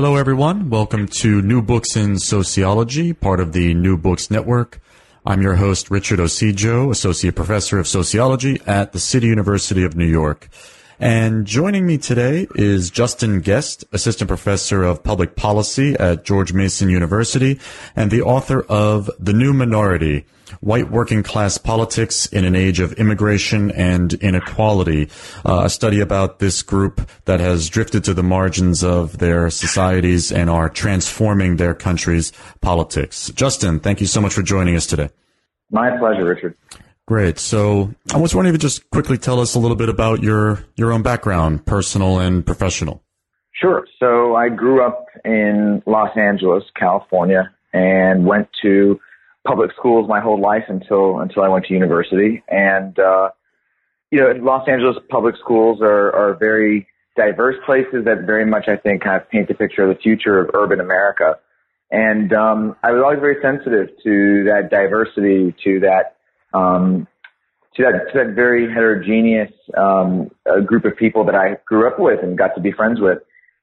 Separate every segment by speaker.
Speaker 1: Hello, everyone. Welcome to New Books in Sociology, part of the New Books Network. I'm your host, Richard Ocejo, Associate Professor of Sociology at the City University of New York. And joining me today is Justin Gest, Assistant Professor of Public Policy at George Mason University and the author of The New Minority, White Working Class Politics in an Age of Immigration and Inequality, uh, a study about this group that has drifted to the margins of their societies and are transforming their country's politics. Justin, thank you so much for joining us today.
Speaker 2: My pleasure, Richard.
Speaker 1: Great. So I was wondering if you just quickly tell us a little bit about your, your own background, personal and professional.
Speaker 2: Sure. So I grew up in Los Angeles, California, and went to public schools my whole life until until I went to university. And uh, you know, Los Angeles public schools are are very diverse places that very much I think kind of paint the picture of the future of urban America. And um, I was always very sensitive to that diversity, to that um, to that to that very heterogeneous um, group of people that I grew up with and got to be friends with.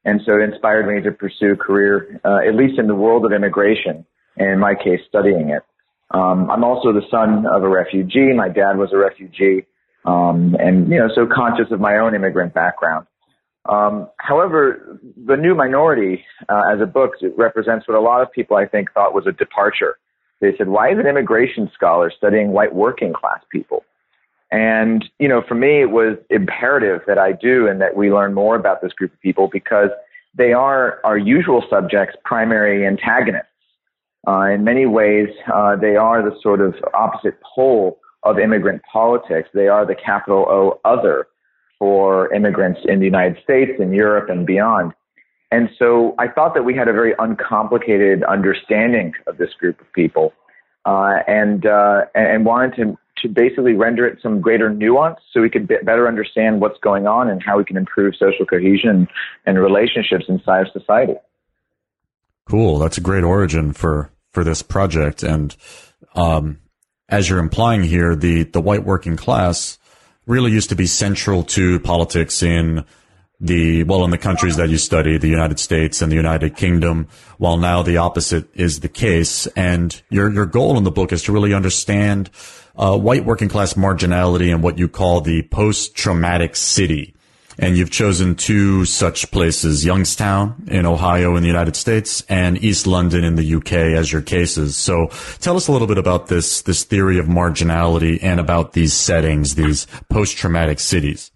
Speaker 2: And so it inspired me to pursue a career, uh, at least in the world of immigration, and in my case, studying it. Um, I'm also the son of a refugee. My dad was a refugee, um, and you know, so conscious of my own immigrant background. Um, however, the new minority, uh, as a book, represents what a lot of people I think thought was a departure they said, why is an immigration scholar studying white working class people? And, you know, for me, it was imperative that I do and that we learn more about this group of people because they are our usual subjects' primary antagonists. Uh, in many ways, uh, they are the sort of opposite pole of immigrant politics. They are the capital O other for immigrants in the United States, in Europe, and beyond. And so I thought that we had a very uncomplicated understanding of this group of people, uh, and uh, and wanted to to basically render it some greater nuance so we could better understand what's going on and how we can improve social cohesion and relationships inside of society.
Speaker 1: Cool. That's a great origin for for this project, and um, as you're implying here, the the white working class really used to be central to politics in the, well, in the countries that you study, the United States and the United Kingdom, while now the opposite is the case. And your, your goal in the book is to really understand, uh, white working class marginality and what you call the post-traumatic city. And you've chosen two such places, Youngstown in Ohio in the United States and East London in the UK as your cases. So tell us a little bit about this, this theory of marginality and about these settings, these post-traumatic cities.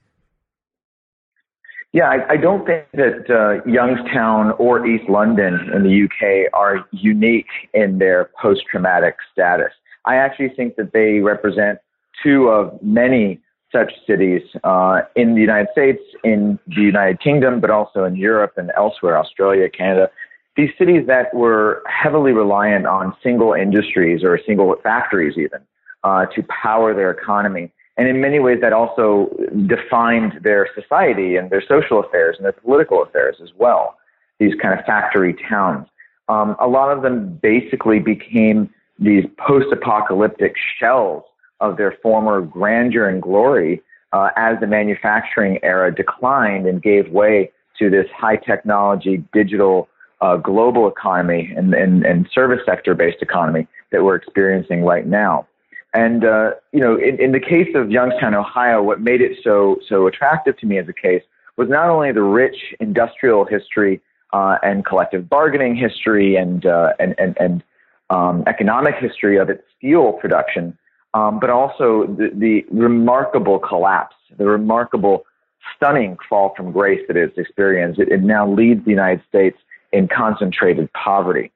Speaker 2: Yeah, I, I don't think that uh, Youngstown or East London in the UK are unique in their post traumatic status. I actually think that they represent two of many such cities uh, in the United States, in the United Kingdom, but also in Europe and elsewhere, Australia, Canada. These cities that were heavily reliant on single industries or single factories, even, uh, to power their economy and in many ways, that also defined their society and their social affairs and their political affairs as well. These kind of factory towns. Um, a lot of them basically became these post-apocalyptic shells of their former grandeur and glory uh, as the manufacturing era declined and gave way to this high technology, digital, uh, global economy and, and, and service sector based economy that we're experiencing right now. And uh, you know, in, in the case of Youngstown, Ohio, what made it so so attractive to me as a case was not only the rich industrial history uh, and collective bargaining history and uh, and and, and um, economic history of its steel production, um, but also the, the remarkable collapse, the remarkable, stunning fall from grace that it's experienced. It, it now leads the United States in concentrated poverty.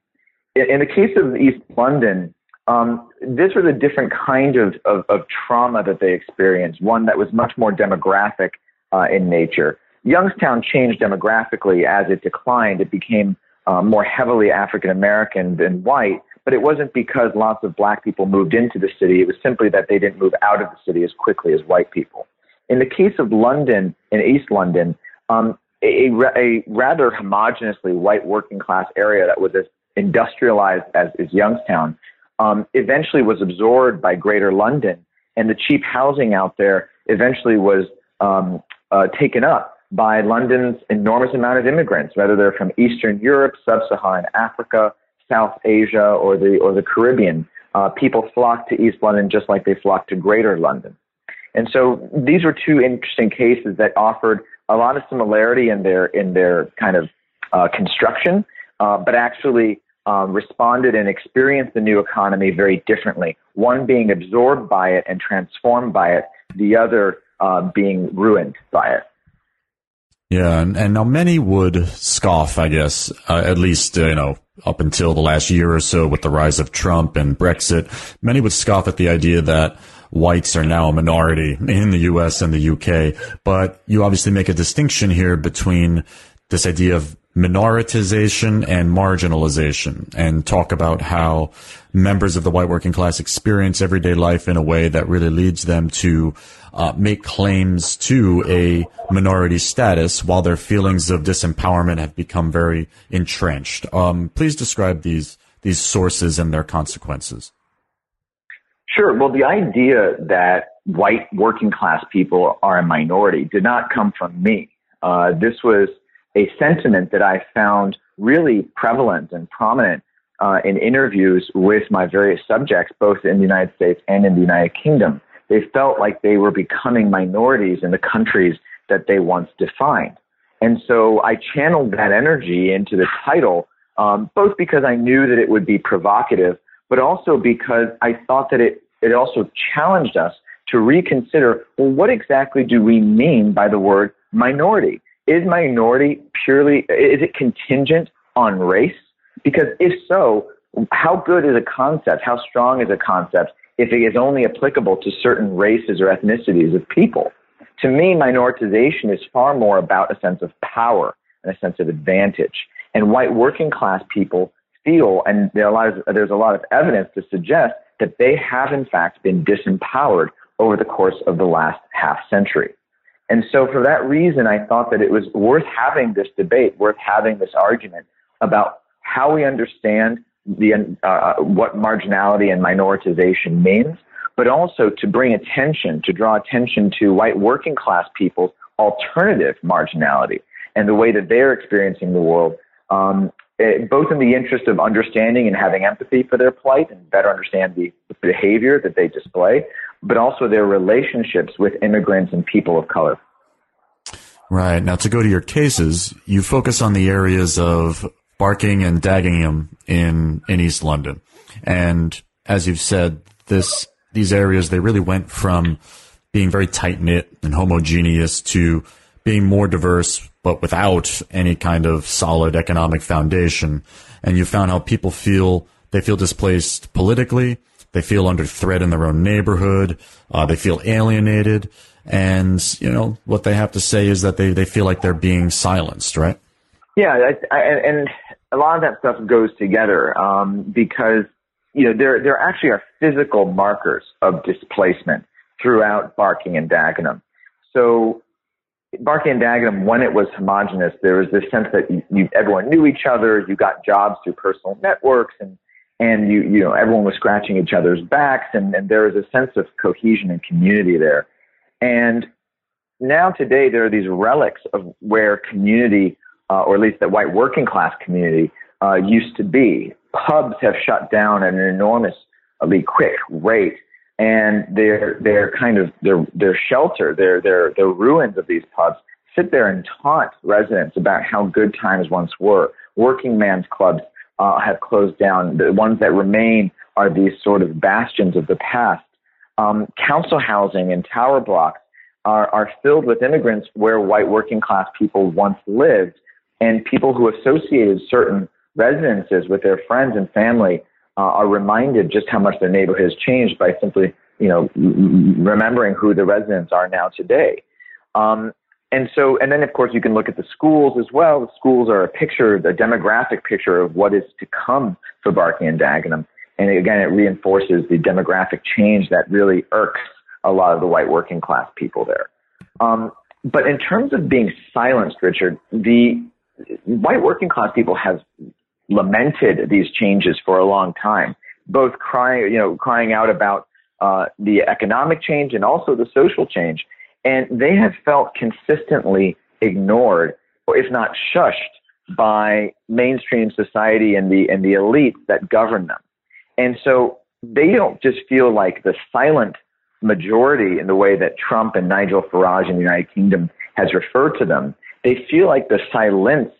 Speaker 2: In, in the case of East London, um, this was a different kind of, of, of, trauma that they experienced, one that was much more demographic uh, in nature. Youngstown changed demographically as it declined. It became uh, more heavily African American than white, but it wasn't because lots of black people moved into the city. It was simply that they didn't move out of the city as quickly as white people. In the case of London, in East London, um, a, a, rather homogeneously white working class area that was as industrialized as is Youngstown um, eventually was absorbed by Greater London, and the cheap housing out there eventually was um, uh, taken up by London's enormous amount of immigrants, whether they're from Eastern Europe, Sub-Saharan Africa, South Asia, or the or the Caribbean. Uh, people flocked to East London just like they flocked to Greater London. And so these were two interesting cases that offered a lot of similarity in their in their kind of uh, construction, uh, but actually um, responded and experienced the new economy very differently. One being absorbed by it and transformed by it, the other uh, being ruined by it.
Speaker 1: Yeah, and, and now many would scoff, I guess, uh, at least, uh, you know, up until the last year or so with the rise of Trump and Brexit. Many would scoff at the idea that whites are now a minority in the US and the UK. But you obviously make a distinction here between this idea of minoritization and marginalization and talk about how members of the white working class experience everyday life in a way that really leads them to uh, make claims to a minority status while their feelings of disempowerment have become very entrenched. Um, please describe these these sources and their consequences.
Speaker 2: Sure. Well, the idea that white working class people are a minority did not come from me. Uh, this was a sentiment that I found really prevalent and prominent uh, in interviews with my various subjects, both in the United States and in the United Kingdom. They felt like they were becoming minorities in the countries that they once defined. And so I channeled that energy into the title, um, both because I knew that it would be provocative, but also because I thought that it, it also challenged us to reconsider well, what exactly do we mean by the word minority? is minority purely, is it contingent on race? Because if so, how good is a concept? How strong is a concept if it is only applicable to certain races or ethnicities of people? To me, minoritization is far more about a sense of power and a sense of advantage. And white working class people feel, and there a lot of, there's a lot of evidence to suggest that they have in fact been disempowered over the course of the last half century. And so for that reason, I thought that it was worth having this debate, worth having this argument about how we understand the, uh, what marginality and minoritization means, but also to bring attention, to draw attention to white working class people's alternative marginality and the way that they're experiencing the world, um, it, eh, both in the interest of understanding and having empathy for their plight and better understand the behavior that they display, but also their relationships with immigrants and people of color.
Speaker 1: Right. Now, to go to your cases, you focus on the areas of Barking and Dagenham in, in East London. And as you've said, this, these areas, they really went from being very tight knit and homogeneous to being more diverse, but without any kind of solid economic foundation. And you found how people feel, they feel displaced politically, they feel under threat in their own neighborhood. Uh, they feel alienated. And, you know, what they have to say is that they, they feel like they're being silenced, right?
Speaker 2: Yeah. I, I, and a lot of that stuff goes together, um, because, you know, there, there actually are physical markers of displacement throughout Barking and Dagenham. So Barking and Dagenham, when it was homogenous, there was this sense that you, you, everyone knew each other. You got jobs through personal networks and and you you know everyone was scratching each other's backs and, and there was a sense of cohesion and community there and now today there are these relics of where community uh, or at least the white working class community uh, used to be pubs have shut down at an enormously quick rate and they're they're kind of their their shelter their their the ruins of these pubs sit there and taunt residents about how good times once were working man's clubs uh, have closed down. The ones that remain are these sort of bastions of the past. Um, council housing and tower blocks are, are filled with immigrants where white working class people once lived, and people who associated certain residences with their friends and family uh, are reminded just how much their neighborhood has changed by simply, you know, remembering who the residents are now today. Um, and so, and then of course you can look at the schools as well. The schools are a picture, a demographic picture of what is to come for Barking and Dagenham. And again, it reinforces the demographic change that really irks a lot of the white working class people there. Um, but in terms of being silenced, Richard, the white working class people have lamented these changes for a long time, both crying, you know, crying out about uh, the economic change and also the social change. And they have felt consistently ignored, or if not shushed, by mainstream society and the and the elites that govern them. And so they don't just feel like the silent majority in the way that Trump and Nigel Farage in the United Kingdom has referred to them. They feel like the silenced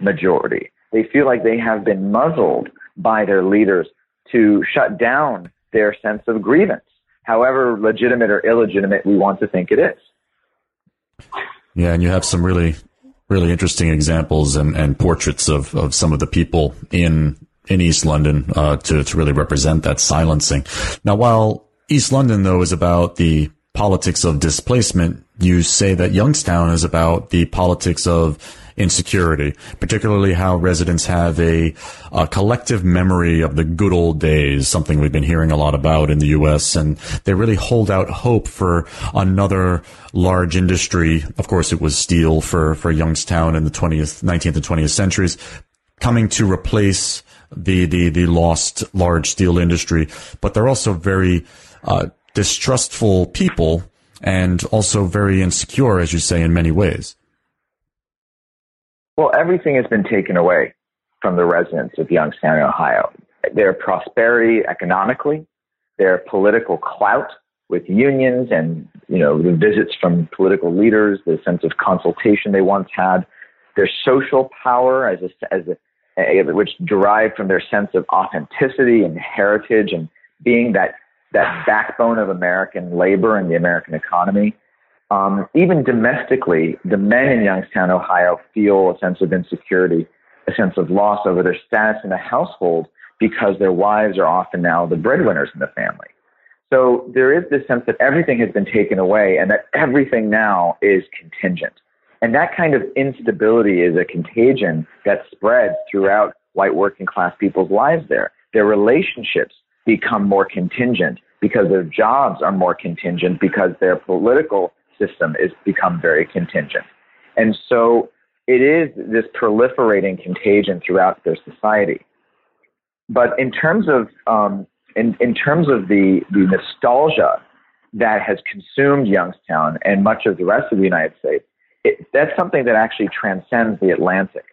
Speaker 2: majority. They feel like they have been muzzled by their leaders to shut down their sense of grievance, however legitimate or illegitimate we want to think it is.
Speaker 1: Yeah, and you have some really, really interesting examples and, and portraits of, of some of the people in in East London uh, to to really represent that silencing. Now, while East London though is about the politics of displacement, you say that Youngstown is about the politics of insecurity, particularly how residents have a, a, collective memory of the good old days, something we've been hearing a lot about in the U.S. And they really hold out hope for another large industry. Of course, it was steel for, for Youngstown in the 20th, 19th and 20th centuries coming to replace the, the, the lost large steel industry, but they're also very, uh, distrustful people and also very insecure, as you say, in many ways.
Speaker 2: Well, everything has been taken away from the residents of Youngstown, Ohio. Their prosperity economically, their political clout with unions and, you know, the visits from political leaders, the sense of consultation they once had, their social power as a, as a, which derived from their sense of authenticity and heritage and being that, that backbone of American labor and the American economy. Um, even domestically, the men in Youngstown, Ohio feel a sense of insecurity, a sense of loss over their status in the household because their wives are often now the breadwinners in the family. So there is this sense that everything has been taken away and that everything now is contingent. And that kind of instability is a contagion that spreads throughout white working class people's lives there. Their relationships become more contingent because their jobs are more contingent because their political system is become very contingent. And so it is this proliferating contagion throughout their society. But in terms of um, in, in terms of the, the nostalgia that has consumed Youngstown and much of the rest of the United States, it, that's something that actually transcends the Atlantic.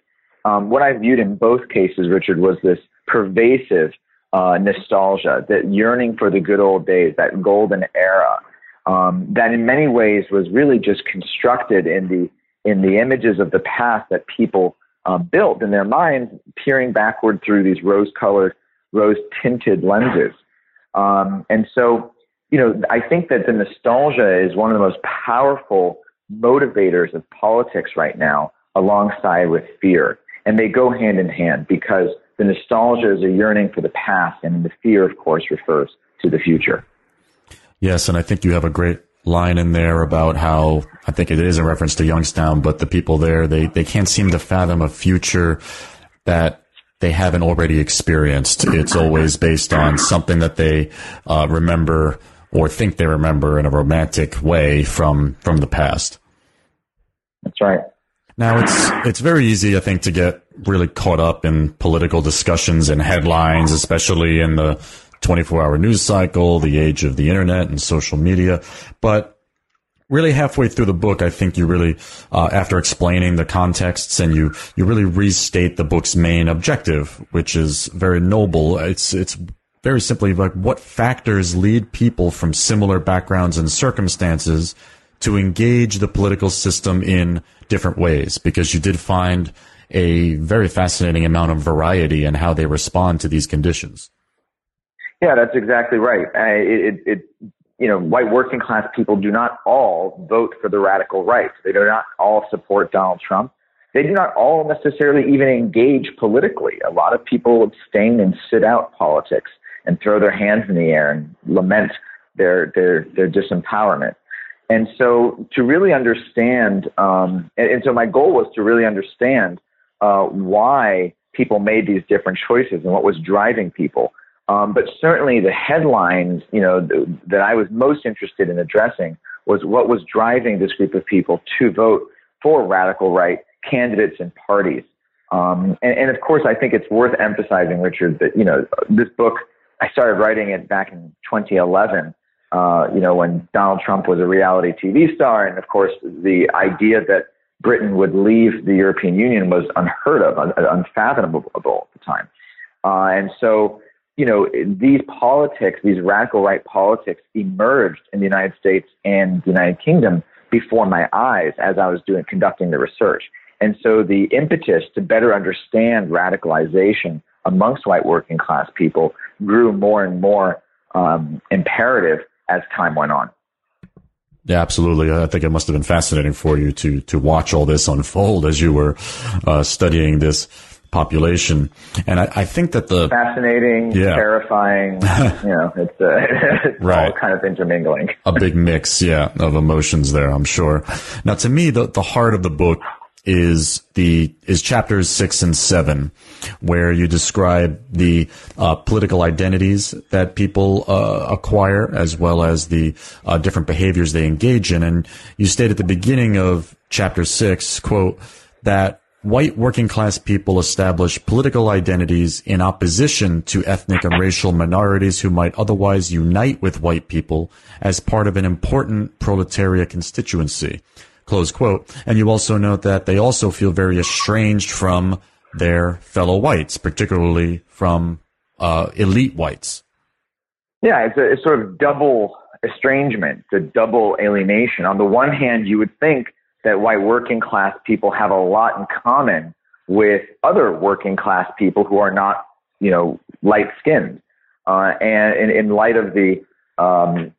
Speaker 2: Um, what I viewed in both cases, Richard, was this pervasive uh, nostalgia, that yearning for the good old days, that golden era um, that in many ways was really just constructed in the in the images of the past that people uh, built in their minds, peering backward through these rose-colored, rose-tinted lenses. Um, and so, you know, I think that the nostalgia is one of the most powerful motivators of politics right now, alongside with fear, and they go hand in hand because the nostalgia is a yearning for the past, and the fear, of course, refers to the future.
Speaker 1: Yes, and I think you have a great line in there about how I think it is a reference to Youngstown, but the people there they they can't seem to fathom a future that they haven't already experienced. It's always based on something that they uh, remember or think they remember in a romantic way from from the past.
Speaker 2: That's right.
Speaker 1: Now it's it's very easy, I think, to get really caught up in political discussions and headlines, especially in the 24 hour news cycle, the age of the internet and social media. But really halfway through the book, I think you really, uh, after explaining the contexts and you, you really restate the book's main objective, which is very noble. It's, it's very simply like what factors lead people from similar backgrounds and circumstances to engage the political system in different ways because you did find a very fascinating amount of variety in how they respond to these conditions.
Speaker 2: Yeah, that's exactly right. it, it, it, you know, white working class people do not all vote for the radical right. They do not all support Donald Trump. They do not all necessarily even engage politically. A lot of people abstain and sit out politics and throw their hands in the air and lament their their their disempowerment. And so, to really understand, um, and, and, so my goal was to really understand uh, why people made these different choices and what was driving people. Um, but certainly, the headlines, you know, th- that I was most interested in addressing was what was driving this group of people to vote for radical right candidates and parties. Um, and, and, of course, I think it's worth emphasizing, Richard, that you know this book. I started writing it back in 2011. Uh, you know, when Donald Trump was a reality TV star, and of course, the idea that Britain would leave the European Union was unheard of, un- unfathomable at the time. Uh, and so, you know, these politics, these radical right politics, emerged in the United States and the United Kingdom before my eyes as I was doing conducting the research. And so the impetus to better understand radicalization amongst white working class people grew more and more um, imperative as time went on.
Speaker 1: Yeah, absolutely. I think it must have been fascinating for you to to watch all this unfold as you were uh, studying this population. And I, I, think that the
Speaker 2: fascinating, yeah. terrifying, you know, it's, uh, it's right. all kind of intermingling.
Speaker 1: a big mix, yeah, of emotions there. I'm sure. Now, to me, the the heart of the book is the is chapters six and seven, where you describe the uh, political identities that people uh, acquire, as well as the uh, different behaviors they engage in. And you state at the beginning of chapter six, quote, that white working class people establish political identities in opposition to ethnic and racial minorities who might otherwise unite with white people as part of an important proletariat constituency. Close quote. And you also note that they also feel very estranged from their fellow whites, particularly from uh, elite whites.
Speaker 2: Yeah, it's a it's sort of double estrangement, the double alienation. On the one hand, you would think that white working class people have a lot in common with other working class people who are not, you know, light skinned. Uh, and in, in light of the um,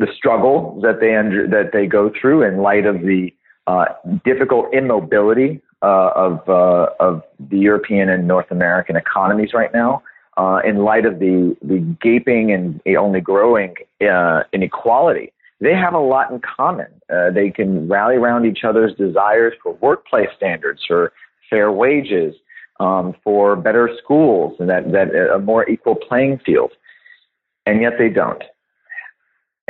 Speaker 2: the struggle that they under, that they go through in light of the uh, difficult immobility uh, of uh, of the European and North American economies right now, uh, in light of the the gaping and only growing uh, inequality. They have a lot in common. Uh, they can rally around each other's desires for workplace standards, for fair wages, um, for better schools, and that that a more equal playing field. And yet they don't.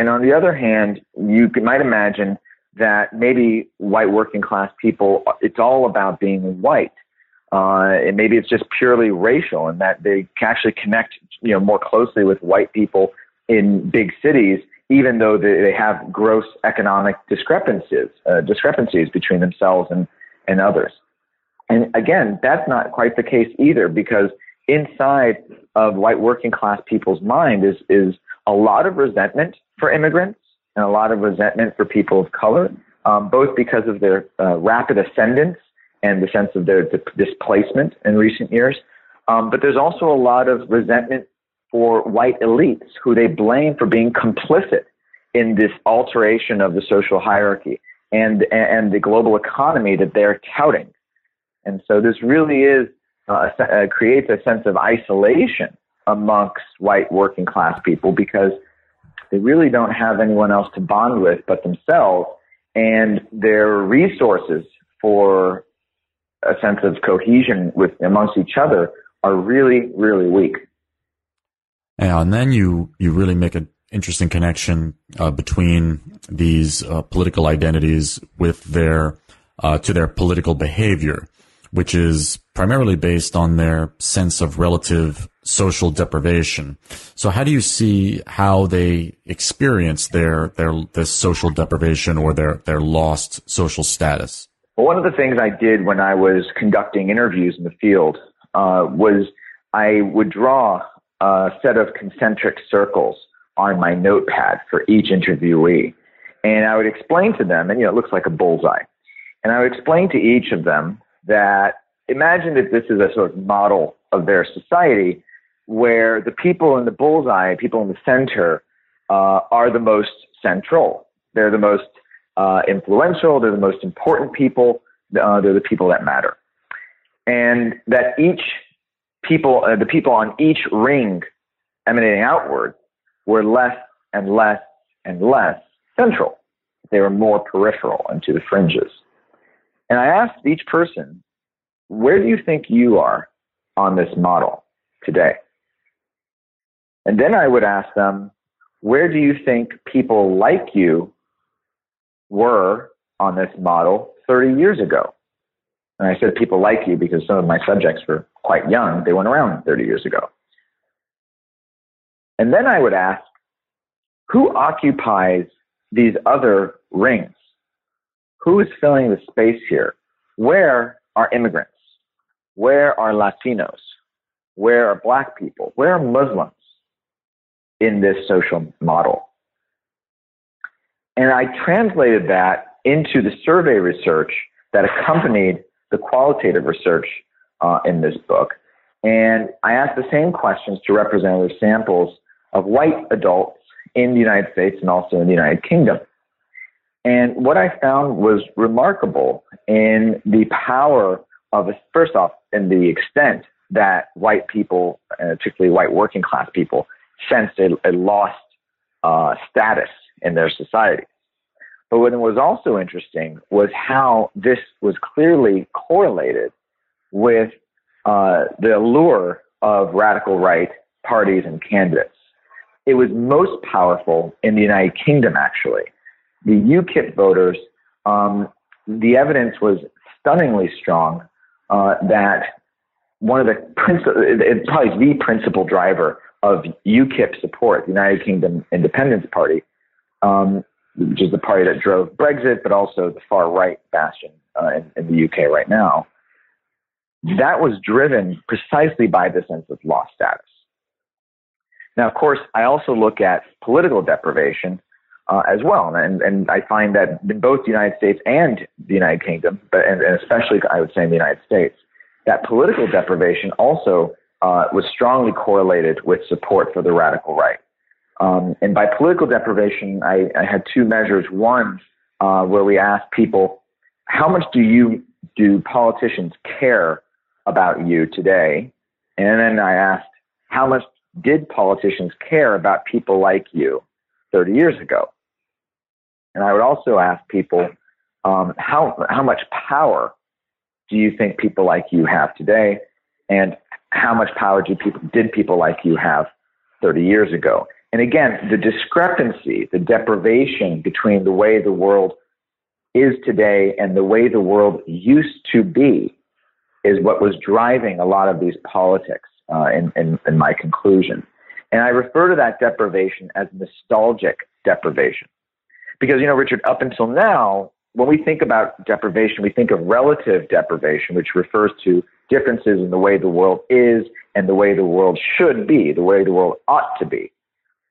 Speaker 2: And on the other hand, you might imagine that maybe white working class people, it's all about being white. Uh, and maybe it's just purely racial and that they can actually connect, you know, more closely with white people in big cities, even though they, have gross economic discrepancies, uh, discrepancies between themselves and, and others. And again, that's not quite the case either because inside of white working class people's mind is, is a lot of resentment for immigrants and a lot of resentment for people of color, um, both because of their uh, rapid ascendance and the sense of their displacement in recent years. Um, but there's also a lot of resentment for white elites who they blame for being complicit in this alteration of the social hierarchy and, and the global economy that they're touting. And so this really is, uh, uh, creates a sense of isolation amongst white working class people because they really don't have anyone else to bond with but themselves, and their resources for a sense of cohesion with amongst each other are really, really weak.
Speaker 1: Yeah, and then you you really make an interesting connection uh, between these uh, political identities with their uh, to their political behavior, which is primarily based on their sense of relative social deprivation. So how do you see how they experience their their this social deprivation or their their lost social status?
Speaker 2: Well, one of the things I did when I was conducting interviews in the field uh, was I would draw a set of concentric circles on my notepad for each interviewee, and I would explain to them, and you know, it looks like a bullseye, and I would explain to each of them that imagine that this is a sort of model of their society where the people in the bullseye, people in the center, uh, are the most central. They're the most uh, influential. They're the most important people. uh, they're the people that matter. And that each people, uh, the people on each ring emanating outward were less and less and less central. They were more peripheral and to the fringes. And I asked each person, where do you think you are on this model today? And then I would ask them, where do you think people like you were on this model 30 years ago? And I said people like you because some of my subjects were quite young. They weren't around 30 years ago. And then I would ask, who occupies these other rings? Who is filling the space here? Where are immigrants? Where are Latinos? Where are black people? Where are Muslims in this social model? And I translated that into the survey research that accompanied the qualitative research uh, in this book. And I asked the same questions to representative samples of white adults in the United States and also in the United Kingdom. And what I found was remarkable in the power of, first off, in the extent that white people, uh, particularly white working class people, sensed a, a lost uh, status in their society. But what was also interesting was how this was clearly correlated with uh, the allure of radical right parties and candidates. It was most powerful in the United Kingdom, actually. The UKIP voters, um, the evidence was stunningly strong uh, that one of the principal, probably the principal driver of UKIP support, the United Kingdom Independence Party, um, which is the party that drove Brexit, but also the far right bastion uh, in, in the UK right now. That was driven precisely by the sense of lost status. Now, of course, I also look at political deprivation uh, as well, and, and I find that in both the United States and the United Kingdom, but and, and especially I would say in the United States, that political deprivation also uh, was strongly correlated with support for the radical right. Um, and by political deprivation, I, I had two measures. One, uh, where we asked people, how much do you do politicians care about you today? And then I asked, how much did politicians care about people like you 30 years ago? And I would also ask people, um, how, how much power do you think people like you have today? And how much power do people, did people like you have 30 years ago? And again, the discrepancy, the deprivation between the way the world is today and the way the world used to be is what was driving a lot of these politics uh, in, in, in my conclusion. And I refer to that deprivation as nostalgic deprivation. Because, you know, Richard, up until now, when we think about deprivation, we think of relative deprivation, which refers to differences in the way the world is and the way the world should be, the way the world ought to be.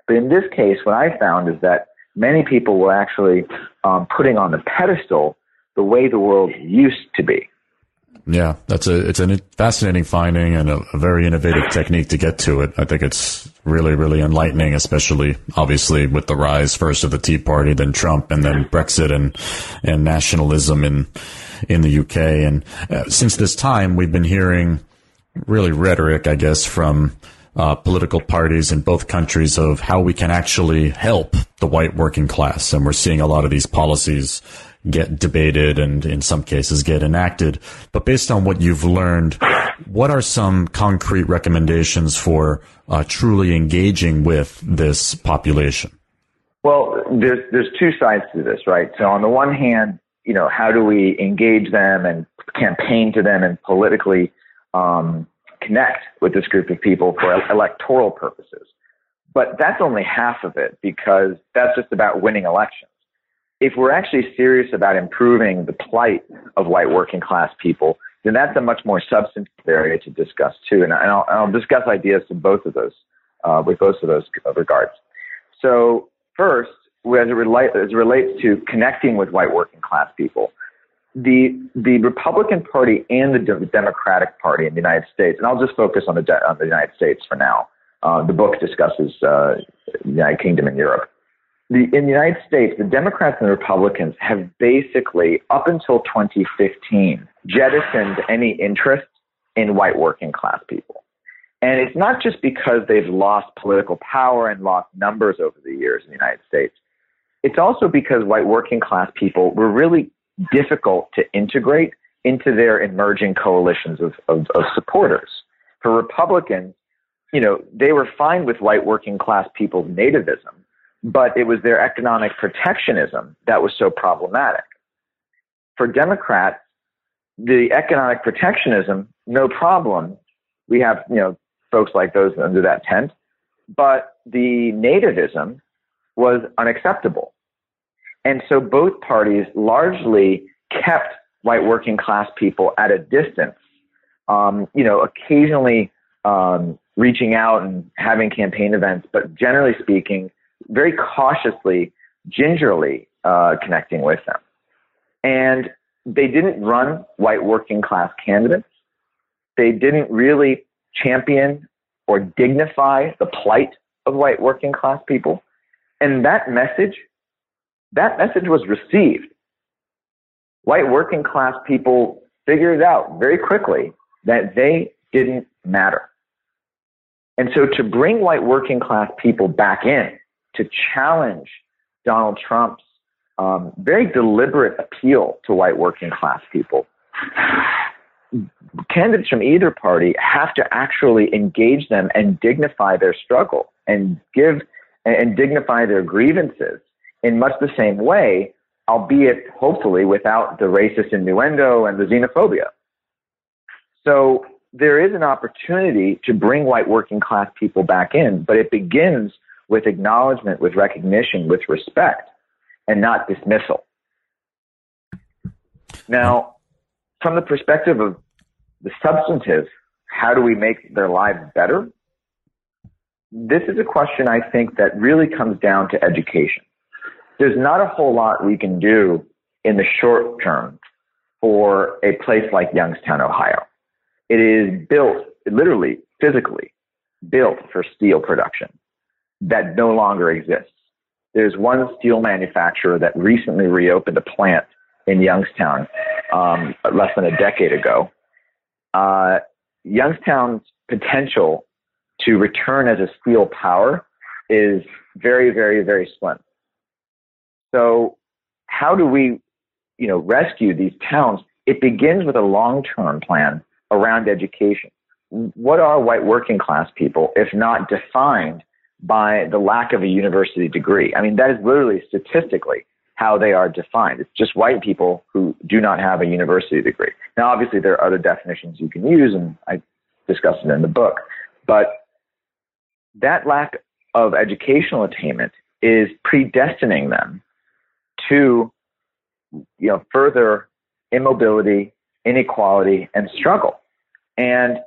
Speaker 2: But in this case, what I found is that many people were actually um, putting on the pedestal the way the world used to be.
Speaker 1: Yeah, that's a it's a fascinating finding and a, a, very innovative technique to get to it. I think it's really really enlightening, especially obviously with the rise first of the Tea Party, then Trump, and then Brexit and and nationalism in in the UK. And uh, since this time, we've been hearing really rhetoric, I guess, from uh, political parties in both countries of how we can actually help the white working class. And we're seeing a lot of these policies get debated and in some cases get enacted. But based on what you've learned, what are some concrete recommendations for uh, truly engaging with this population?
Speaker 2: Well, there's there's two sides to this, right? So on the one hand, you know, how do we engage them and campaign to them and politically um, connect with this group of people for electoral purposes. But that's only half of it because that's just about winning elections. If we're actually serious about improving the plight of white working class people, then that's a much more substantive area to discuss too. And I'll, I'll discuss ideas in both of those, uh, with both of those regards. So first, as it, as it relates to connecting with white working class people, the the Republican Party and the Democratic Party in the United States, and I'll just focus on the on the United States for now. Uh, the book discusses uh, the United Kingdom and Europe. The, in the United States, the Democrats and the Republicans have basically, up until 2015, jettisoned any interest in white working class people. And it's not just because they've lost political power and lost numbers over the years in the United States. It's also because white working class people were really difficult to integrate into their emerging coalitions of, of, of supporters. For Republicans, you know, they were fine with white working class people's nativism, but it was their economic protectionism that was so problematic. For Democrats, the economic protectionism, no problem. We have, you know, folks like those under that tent, but the nativism was unacceptable. And so both parties largely kept white working class people at a distance, um, you know, occasionally um, reaching out and having campaign events, but generally speaking, very cautiously, gingerly uh, connecting with them. And they didn't run white working class candidates. They didn't really champion or dignify the plight of white working class people. And that message, that message was received. White working class people figured out very quickly that they didn't matter. And so to bring white working class people back in to challenge Donald Trump's um, very deliberate appeal to white working class people candidates from either party have to actually engage them and dignify their struggle and give and dignify their grievances in much the same way, albeit hopefully without the racist innuendo and the xenophobia. So there is an opportunity to bring white working class people back in, but it begins with acknowledgement, with recognition, with respect, and not dismissal. Now, from the perspective of the substantive, how do we make their lives better? This is a question I think that really comes down to education. There's not a whole lot we can do in the short term for a place like Youngstown, Ohio. It is built, literally, physically built for steel production that no longer exists. There's one steel manufacturer that recently reopened a plant in Youngstown um, less than a decade ago. Uh, Youngstown's potential to return as a steel power is very, very, very slim. So, how do we, you know, rescue these towns? It begins with a long-term plan around education. What are white working class people if not defined by the lack of a university degree? I mean, that is literally statistically how they are defined. It's just white people who do not have a university degree. Now, obviously, there are other definitions you can use, and I discuss it in the book. But that lack of educational attainment is predestining them to, you know, further immobility, inequality, and struggle. And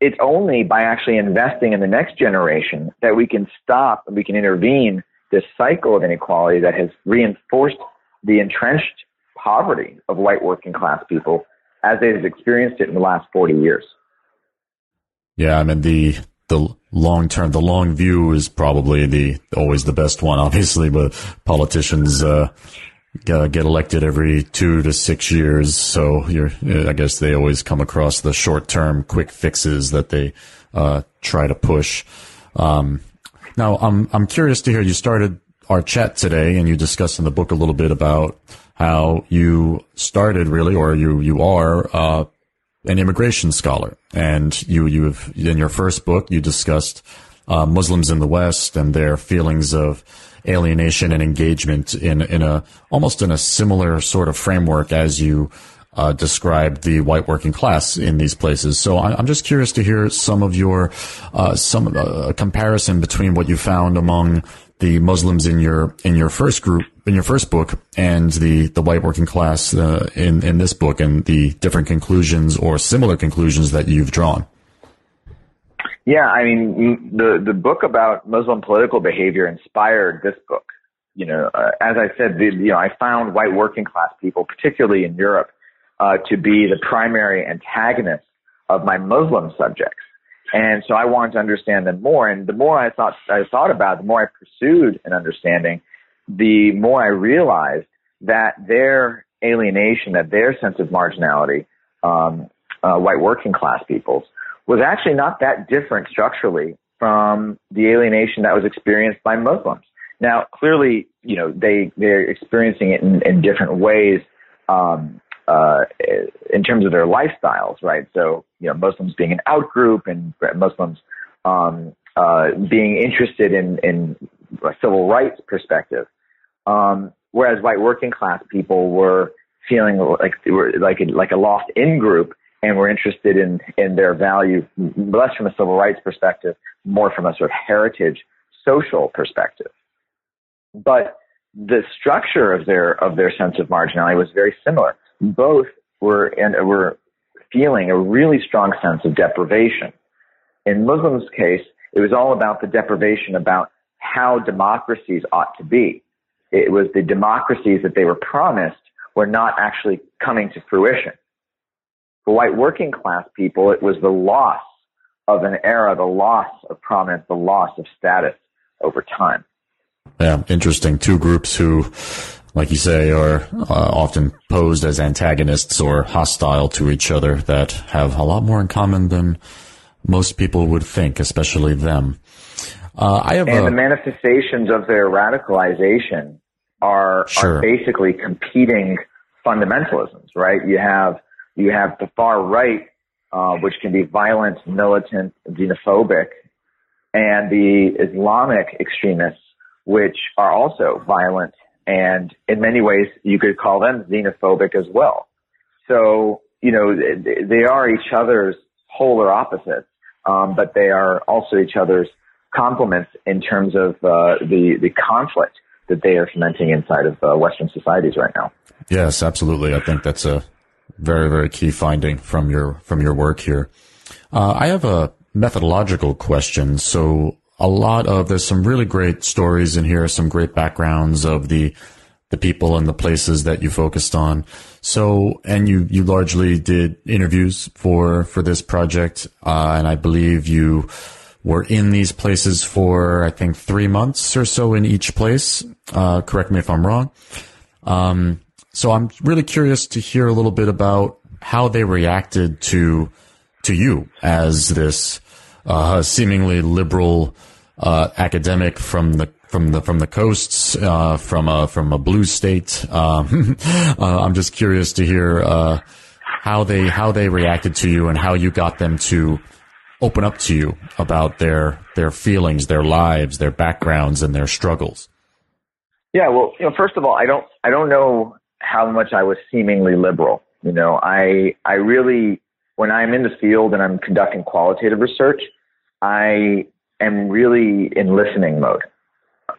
Speaker 2: it's only by actually investing in the next generation that we can stop and we can intervene this cycle of inequality that has reinforced the entrenched poverty of white working class people as they've experienced it in the last 40 years.
Speaker 1: Yeah, I mean the the long term, the long view is probably the always the best one, obviously. But politicians uh, get elected every two to six years, so I guess they always come across the short term quick fixes that they uh, try to push. Um, now, I'm I'm curious to hear. You started our chat today, and you discussed in the book a little bit about how you started, really, or you you are uh, an immigration scholar, and you you've in your first book you discussed uh, Muslims in the West and their feelings of alienation and engagement in in a almost in a similar sort of framework as you uh, describe the white working class in these places. So I'm just curious to hear some of your uh, some uh, comparison between what you found among the Muslims in your in your first group in your first book and the the white working class uh, in in this book and the different conclusions or similar conclusions that you've drawn.
Speaker 2: Yeah, I mean the the book about Muslim political behavior inspired this book. You know, uh, as I said, the, you know, I found white working class people, particularly in Europe, uh, to be the primary antagonist of my Muslim subjects. And so I wanted to understand them more. And the more I thought I thought about, it, the more I pursued an understanding. the more I realized that their alienation, that their sense of marginality, um, uh, white working class peoples, was actually not that different structurally from the alienation that was experienced by Muslims. Now, clearly, you know, they, they're experiencing it in, in different ways, um, uh, in terms of their lifestyles, right? So, you know, Muslims being an out group and Muslims, um, uh, being interested in, in a civil rights perspective. Um, whereas white working class people were feeling like they were like like a lost in group and we're interested in, in their value, less from a civil rights perspective, more from a sort of heritage social perspective. But the structure of their of their sense of marginality was very similar. Both were and were feeling a really strong sense of deprivation. In Muslims' case, it was all about the deprivation about how democracies ought to be. It was the democracies that they were promised were not actually coming to fruition. For white working class people, it was the loss of an era, the loss of prominence, the loss of status over time.
Speaker 1: Yeah, interesting. Two groups who, like you say, are uh, often posed as antagonists or hostile to each other that have a lot more in common than most people would think, especially them. Uh, I have
Speaker 2: and
Speaker 1: a,
Speaker 2: the manifestations of their radicalization are,
Speaker 1: Sure.
Speaker 2: are basically competing fundamentalisms, right? You have you have the far right, uh, which can be violent, militant, xenophobic, and the Islamic extremists, which are also violent and in many ways you could call them xenophobic as well. So you know they- are each other's polar opposites, um, but they are also each other's complements in terms of uh, the the conflict that they are fomenting inside of uh, Western societies right now.
Speaker 1: Yes, absolutely. I think that's a very, very key finding from your from your work here. Uh, I have a methodological question. So a lot of there's some really great stories in here, some great backgrounds of the the people and the places that you focused on. So, and you you largely did interviews for for this project, uh, and I believe you were in these places for I think three months or so in each place. Uh, correct me if I'm wrong. Um, so I'm really curious to hear a little bit about how they reacted to to you as this uh, seemingly liberal uh, academic from the from the from the coasts uh, from a from a blue state. Um, I'm just curious to hear uh, how they how they reacted to you and how you got them to open up to you about their their feelings, their lives, their backgrounds, and their struggles.
Speaker 2: Yeah, well, you know, first of all, I don't I don't know how much I was seemingly liberal. You know, I I really when I'm in the field and I'm conducting qualitative research, I am really in listening mode.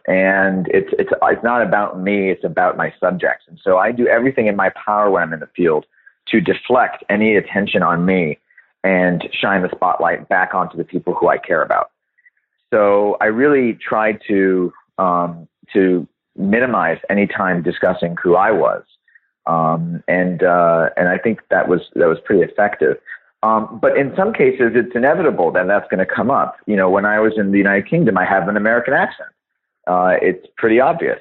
Speaker 2: And it's it's it's not about me, it's about my subjects. And so I do everything in my power when I'm in the field to deflect any attention on me and shine the spotlight back onto the people who I care about. So I really tried to um, to minimize any time discussing who I was, um, and uh, and I think that was that was pretty effective. Um, but in some cases, it's inevitable that that's going to come up. You know, when I was in the United Kingdom, I have an American accent. Uh, it's pretty obvious.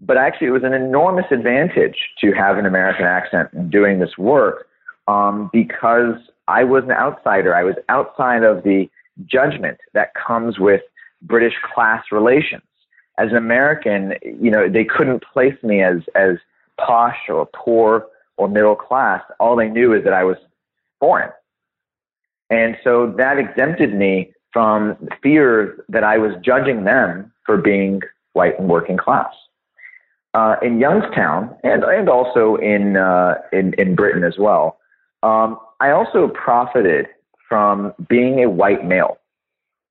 Speaker 2: But actually, it was an enormous advantage to have an American accent in doing this work um, because I was an outsider. I was outside of the judgment that comes with British class relations. As an American, you know, they couldn't place me as as posh or poor or middle class. All they knew is that I was foreign. And so that exempted me from fear that I was judging them for being white and working class. Uh, in Youngstown and and also in uh, in in Britain as well, um, I also profited from being a white male,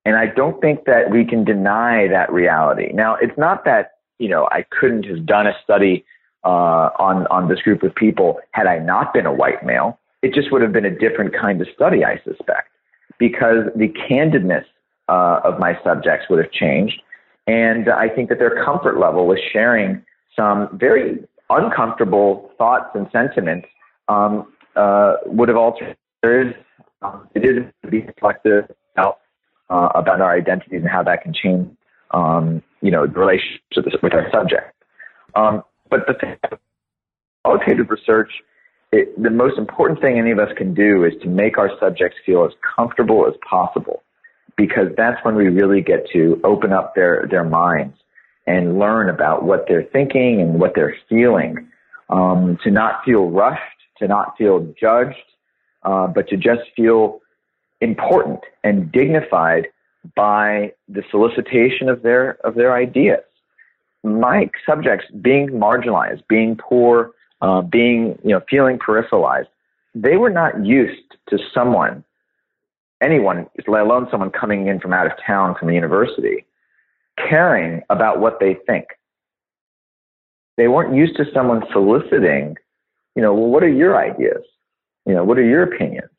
Speaker 2: and I don't think that we can deny that reality. Now, it's not that you know I couldn't have done a study uh, on on this group of people had I not been a white male. It just would have been a different kind of study, I suspect, because the candidness uh, of my subjects would have changed, and I think that their comfort level with sharing some very uncomfortable thoughts and sentiments um, uh, would have altered. There is, um, it is to be reflective about, uh, about our identities and how that can change, um, you know, the relationship with our subject. Um, but the thing, qualitative research, it, the most important thing any of us can do is to make our subjects feel as comfortable as possible, because that's when we really get to open up their their minds and learn about what they're thinking and what they're feeling. Um, to not feel rushed, to not feel judged, uh, but to just feel important and dignified by the solicitation of their of their ideas. My subjects being marginalized, being poor, uh, being you know feeling peripheralized, they were not used to someone, anyone, let alone someone coming in from out of town from a university, caring about what they think. They weren't used to someone soliciting, you know, well, what are your ideas? You know, what are your opinions?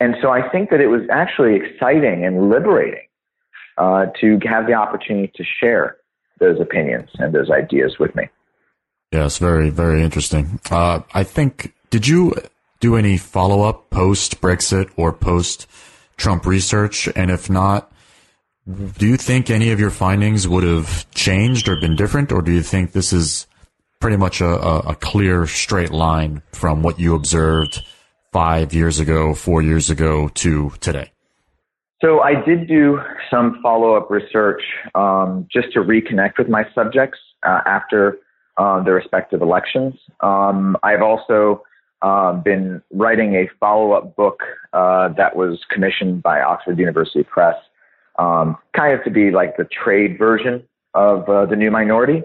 Speaker 2: And so I think that it was actually exciting and liberating uh, to have the opportunity to share those opinions and those ideas with me.
Speaker 1: Yes, very, very interesting. Uh, I think, did you do any follow up post Brexit or post Trump research? And if not, do you think any of your findings would have changed or been different? Or do you think this is pretty much a, a, a clear straight line from what you observed five years ago, four years ago to today?
Speaker 2: So I did do some follow up research um, just to reconnect with my subjects uh, after uh, the respective elections. Um, I've also uh, been writing a follow up book uh, that was commissioned by Oxford University Press, um, kind of to be like the trade version of uh, the new minority.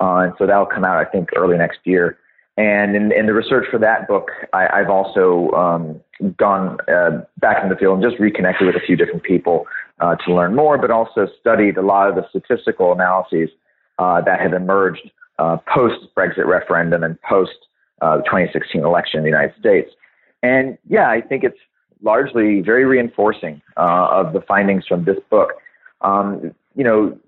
Speaker 2: Uh, and so that'll come out, I think, early next year. And in, in the research for that book, I, have also um, gone uh, back in the field and just reconnected with a few different people uh, to learn more, but also studied a lot of the statistical analyses uh, that have emerged uh, post Brexit referendum and post uh, 2016 election in the United States. And yeah, I think it's largely very reinforcing uh, of the findings from this book. Um, you know,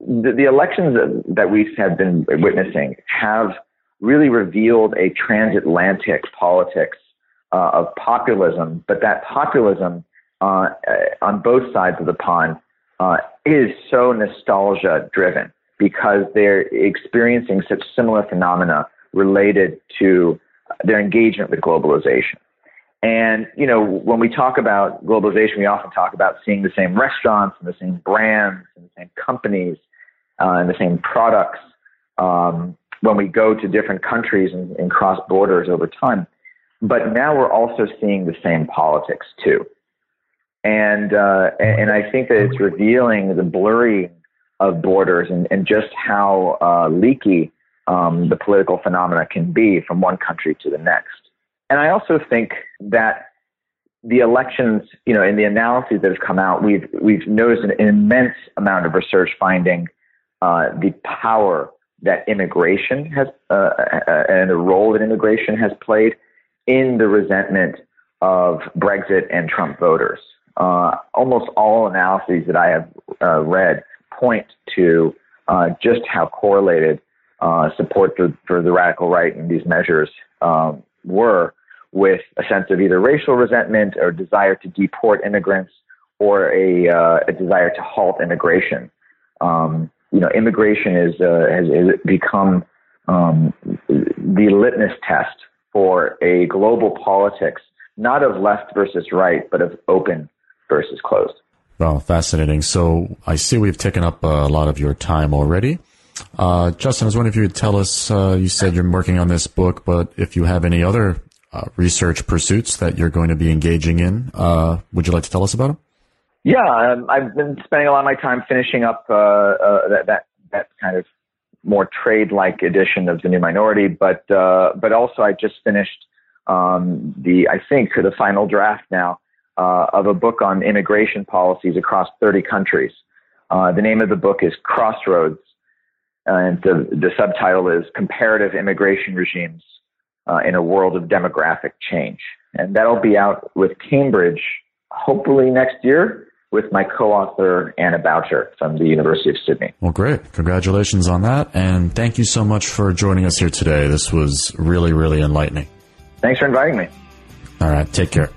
Speaker 2: the, the elections that, that we have been witnessing have really revealed a transatlantic politics uh, of populism, but that populism uh, on both sides of the pond uh, is so nostalgia driven because they're experiencing such similar phenomena related to their engagement with globalization. And, you know, when we talk about globalization, we often talk about seeing the same restaurants and the same brands and the same companies uh, and the same products um, when we go to different countries and, and cross borders over time. But now we're also seeing the same politics too. And, uh, and I think that it's revealing the blurring of borders and, and just how uh, leaky um, the political phenomena can be from one country to the next. And I also think that the elections, you know, in the analyses that have come out, we've we've noticed an, immense amount of research finding uh, the power that immigration has uh, uh, and the role that immigration has played in the resentment of Brexit and Trump voters. Uh, almost all analyses that I have uh, read point to uh, just how correlated uh, support for, for, the radical right and these measures um, were with a sense of either racial resentment or desire to deport immigrants or a, a desire to halt immigration. Um, you know, immigration is uh, has, has, become um, the litmus test for a global politics, not of left versus right, but of open versus closed.
Speaker 1: Well, fascinating. So I see we've taken up a lot of your time already. Uh, Justin, I was wondering if you would tell us, uh, you said you're working on this book, but if you have any other uh, research pursuits that you're going to be engaging in, uh, would you like to tell us about them?
Speaker 2: Yeah, um, I've been spending a lot of my time finishing up uh, uh, that, that that kind of more trade-like edition of the New Minority, but uh, but also I just finished um, the I think the final draft now uh, of a book on immigration policies across 30 countries. Uh, the name of the book is Crossroads, and the the subtitle is Comparative Immigration Regimes uh, in a World of Demographic Change, and that'll be out with Cambridge hopefully next year with my co-author Anna Boucher from the University of Sydney.
Speaker 1: Well, great. Congratulations on that. And thank you so much for joining us here today. This was really, really enlightening.
Speaker 2: Thanks for inviting me.
Speaker 1: All right. Take care.